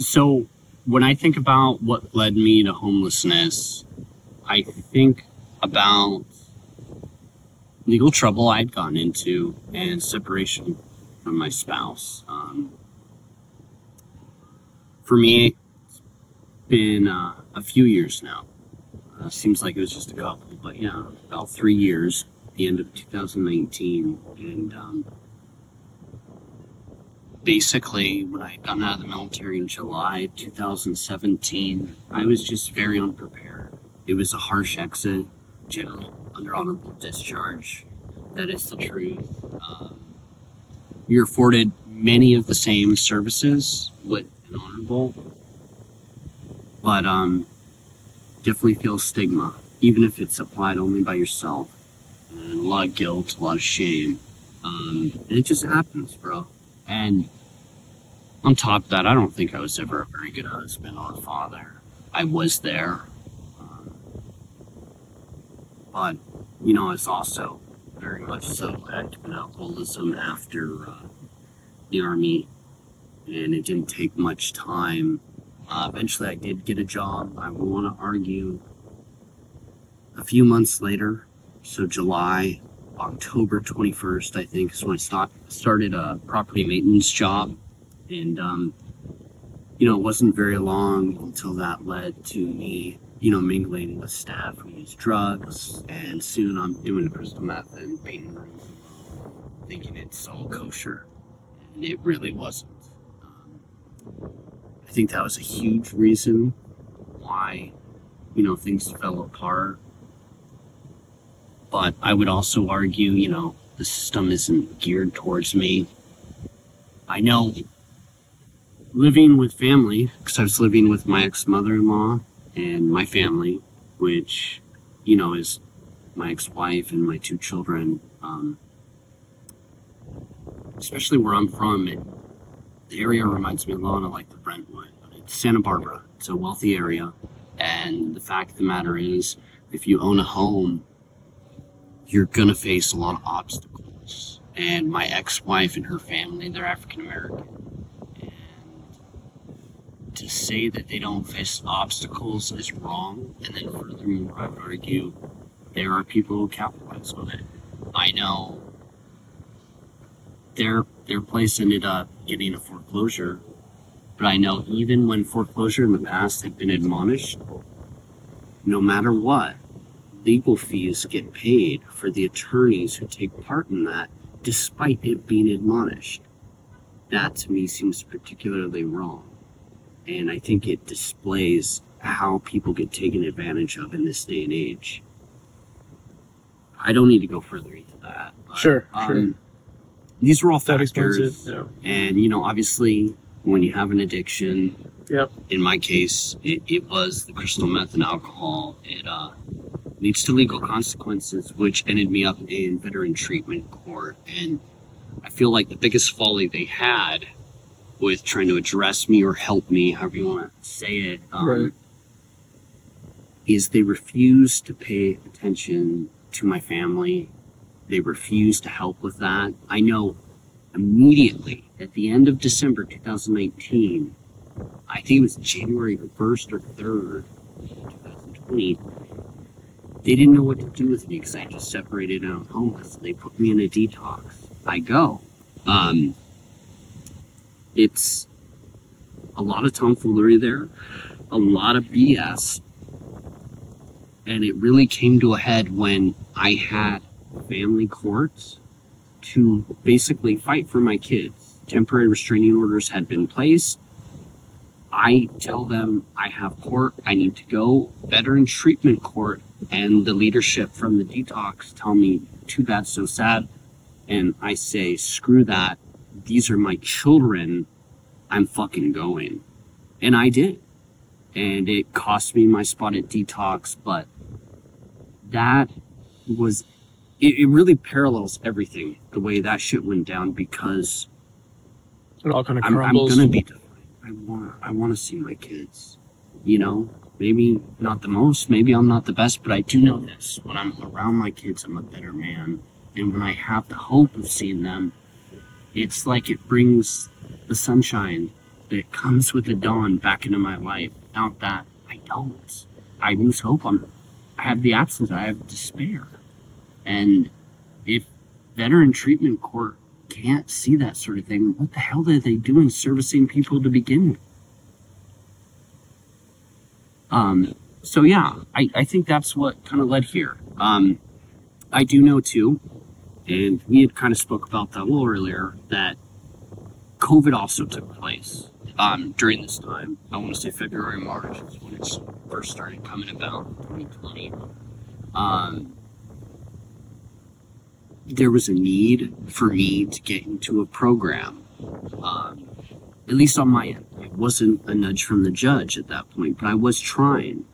So when I think about what led me to homelessness, I think about legal trouble I'd gotten into and separation from my spouse. Um, for me, it's been uh, a few years now. Uh, seems like it was just a couple, but yeah, about three years, the end of 2019. And um, basically, when I got out of the military in July 2017, I was just very unprepared. It was a harsh exit, general, under honorable discharge. That is the truth. Um, you're afforded many of the same services with an honorable, but um, definitely feel stigma, even if it's applied only by yourself. And a lot of guilt, a lot of shame. Um, and it just happens, bro. And on top of that, I don't think I was ever a very good husband or father. I was there. Um, but, you know, it's also very much so active in alcoholism after uh, the army. And it didn't take much time. Uh, eventually, I did get a job. I want to argue a few months later, so July, October 21st, I think, is when I start, started a property maintenance job. And, um, you know, it wasn't very long until that led to me, you know, mingling with staff who use drugs. And soon I'm doing crystal meth and painting rooms, thinking it's all kosher. And it really wasn't. Um, I think that was a huge reason why, you know, things fell apart. But I would also argue, you know, the system isn't geared towards me. I know living with family, because I was living with my ex mother in law and my family, which, you know, is my ex wife and my two children. Um, especially where I'm from, it, the area reminds me a lot of like the Brentwood. It's Santa Barbara. It's a wealthy area. And the fact of the matter is, if you own a home, you're to face a lot of obstacles. And my ex wife and her family, they're African American. And to say that they don't face obstacles is wrong. And then furthermore, I would argue there are people who capitalize on it. I know their their place ended up getting a foreclosure, but I know even when foreclosure in the past had been admonished, no matter what, legal fees get paid for the attorneys who take part in that, despite it being admonished. That to me seems particularly wrong. And I think it displays how people get taken advantage of in this day and age. I don't need to go further into that. but, Sure, um, sure. These were all That explains factors. Yeah. And, you know, obviously, when you have an addiction, Yep. in my case, it, it was the crystal meth and alcohol. It uh, leads to legal consequences, which ended me up in veteran treatment court. And I feel like the biggest folly they had with trying to address me or help me, however you want to say it, um, Right. is they refused to pay attention to my family. They refused to help with that. I know immediately at the end of December 2019, I think it was January 1st or 3rd, 2020, they didn't know what to do with me because I just separated and I'm homeless. They put me in a detox. I go. Um, it's a lot of tomfoolery there, a lot of BS. And it really came to a head when I had family courts to basically fight for my kids. Temporary restraining orders had been placed. I tell them I have court, I need to go, veteran treatment court, and the leadership from the detox tell me, too bad, so sad. And I say, screw that. These are my children. I'm fucking going. And I did. And it cost me my spot at detox, but that was, it, it really parallels everything, the way that shit went down, because It all kind of I'm, I'm gonna be. I want I want to see my kids. You know, maybe not the most, maybe I'm not the best, but I do know this: when I'm around my kids, I'm a better man, and when I have the hope of seeing them, it's like it brings the sunshine that comes with the dawn back into my life. Now that I don't, I lose hope. I'm, I have the absence. I have despair. And if veteran treatment court can't see that sort of thing, what the hell are they doing servicing people to begin with? Um, so yeah, I, I think that's what kind of led here. Um, I do know too, and we had kind of spoke about that a little earlier, that COVID also took place um, during this time. I want to say February, March is when it first started coming about, 2020. Um, there was a need for me to get into a program, um, at least on my end. Wasn't a nudge from the judge at that point, but I was trying.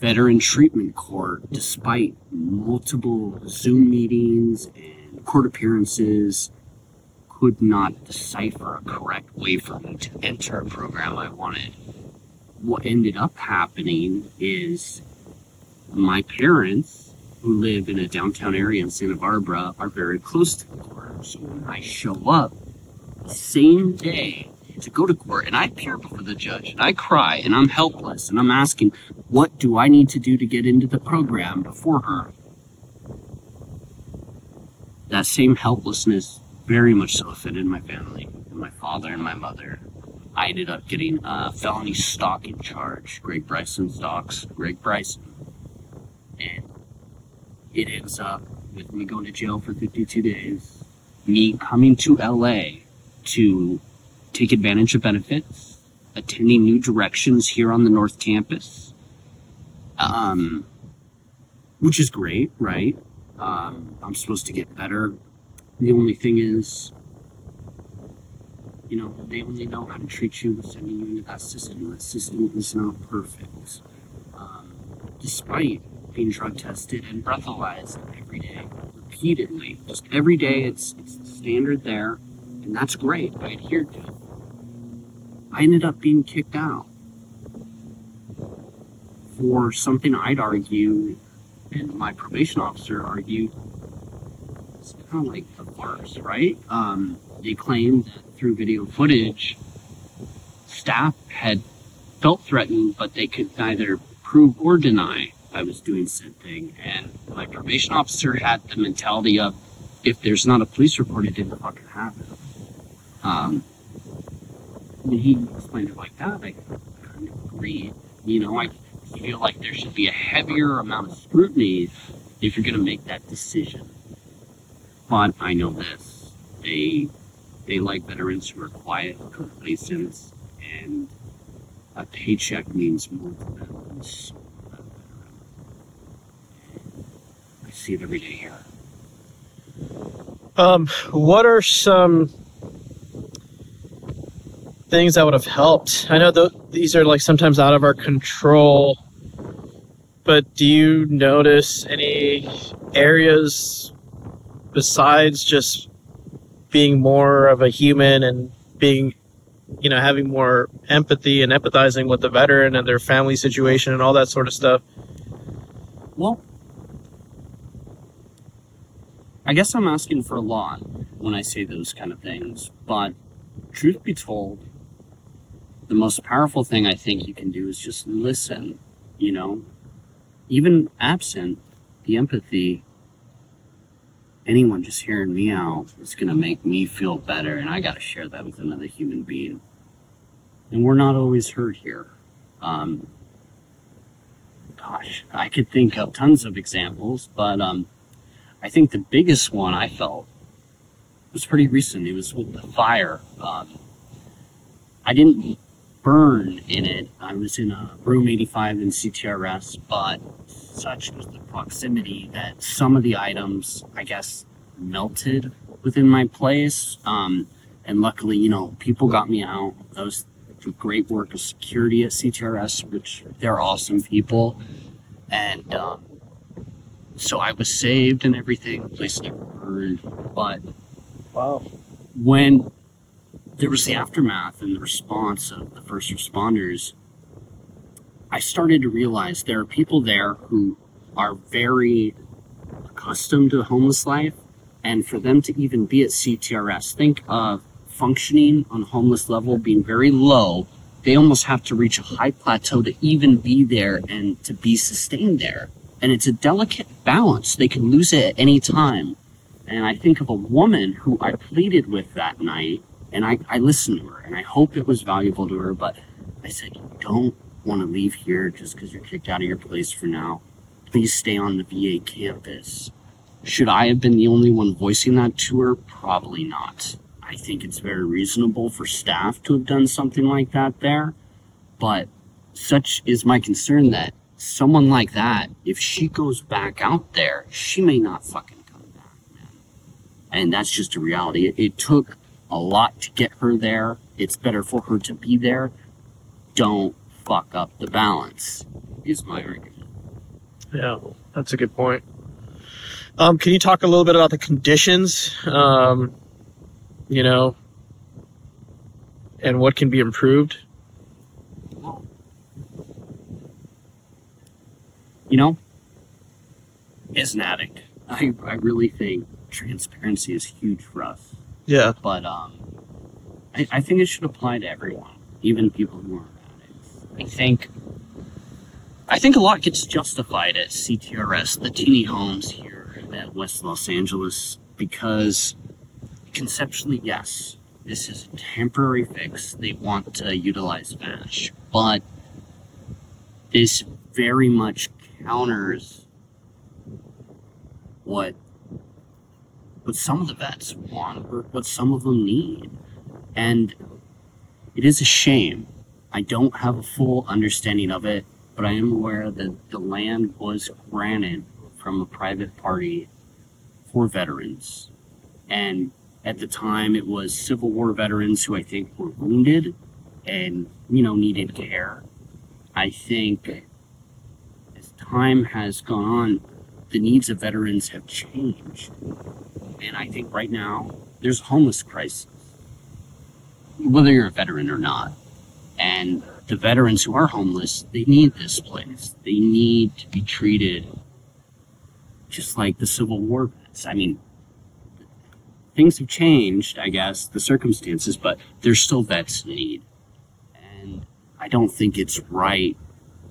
Veteran Treatment Court, despite multiple Zoom meetings and court appearances, could not decipher a correct way for me to enter a program I wanted. What ended up happening is my parents, who live in a downtown area in Santa Barbara, are very close to the court. So when I show up, same day to go to court, and I appear before the judge, and I cry, and I'm helpless, and I'm asking, what do I need to do to get into the program before her? That same helplessness very much so offended my family, and my father and my mother. I ended up getting a felony stalking charge. Greg Bryson stalks Greg Bryson. And it ends up with me going to jail for 52 days, me coming to LA to take advantage of benefits, attending new directions here on the North Campus, um, which is great, right? Um, I'm supposed to get better. The only thing is, you know, they only know how to treat you with sending you into that system. That system is not perfect. Um, despite being drug tested and breathalyzed every day, repeatedly, just every day, it's, it's the standard there, and that's great. I adhered to it. I ended up being kicked out for something I'd argue, and my probation officer argued it's kind of like a farce, right? Um, they claimed that through video footage, staff had felt threatened, but they could neither prove or deny I was doing said thing. And my probation officer had the mentality of, if there's not a police report, it didn't fucking happen. Um, when he explained it like that, I kind of agreed. You know, I feel like there should be a heavier amount of scrutiny if you're going to make that decision. But I know this: they they like veterans who are quiet, complacent, and a paycheck means more to them than so I see it every day here. Um, what are some things that would have helped? I know th- these are like sometimes out of our control, but do you notice any areas besides just being more of a human and being, you know, having more empathy and empathizing with the veteran and their family situation and all that sort of stuff? Well, I guess I'm asking for a lot when I say those kind of things, but truth be told, the most powerful thing I think you can do is just listen, you know? Even absent the empathy, anyone just hearing me out is going to make me feel better, and I got to share that with another human being. And we're not always heard here. Um, gosh, I could think of tons of examples, but um, I think the biggest one I felt was pretty recent. It was with the fire. Um, I didn't burn in it. I was in a room 85 in CTRS, but such was the proximity that some of the items, I guess, melted within my place. Um, and luckily, you know, people got me out. That was great work of security at CTRS, which they're awesome people. And um, so I was saved and everything. The place never burned. But Wow. when there was the aftermath and the response of the first responders, I started to realize there are people there who are very accustomed to homeless life. And for them to even be at CTRS, think of functioning on homeless level being very low, they almost have to reach a high plateau to even be there and to be sustained there. And it's a delicate balance. They can lose it at any time. And I think of a woman who I pleaded with that night, and I, I listened to her, and I hope it was valuable to her, but I said, You don't want to leave here just because you're kicked out of your place for now. Please stay on the VA campus. Should I have been the only one voicing that to her? Probably not. I think it's very reasonable for staff to have done something like that there, but such is my concern that someone like that, if she goes back out there, she may not fucking come back, man. And that's just a reality. It, it took a lot to get her there. It's better for her to be there. Don't fuck up the balance, is my argument. Yeah, that's a good point. Um, can you talk a little bit about the conditions? Um, you know, and what can be improved? You know, as an addict, I, I really think transparency is huge for us. Yeah. But um, I, I think it should apply to everyone, even people who aren't addicts. I think I think a lot gets justified at CTRS, the teeny homes here at West Los Angeles, because conceptually, yes, this is a temporary fix. They want to utilize VASH, but this very much counters what what some of the vets want or what some of them need. And it is a shame. I don't have a full understanding of it, but I am aware that the land was granted from a private party for veterans. And at the time, it was Civil War veterans who I think were wounded and, you know, needed care. I think as time has gone on, the needs of veterans have changed. And I think right now, there's a homeless crisis, whether you're a veteran or not. And the veterans who are homeless, they need this place. They need to be treated just like the Civil War vets. I mean, things have changed, I guess, the circumstances, but there's still vets need. And I don't think it's right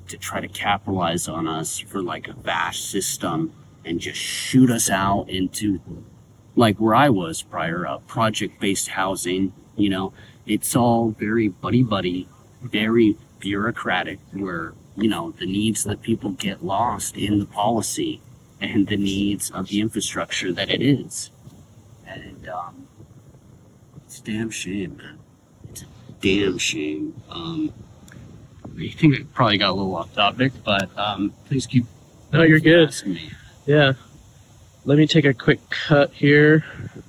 to try to capitalize on us for like a VASH system and just shoot us out into like where I was prior, uh, project based housing. You know, it's all very buddy buddy, very bureaucratic, where, you know, the needs of the people get lost in the policy and the needs of the infrastructure that it is. And um, it's a damn shame, man. It's a damn shame. Um, I think I probably got a little off topic, but um, please keep No, you're good. asking me. Yeah. Let me take a quick cut here.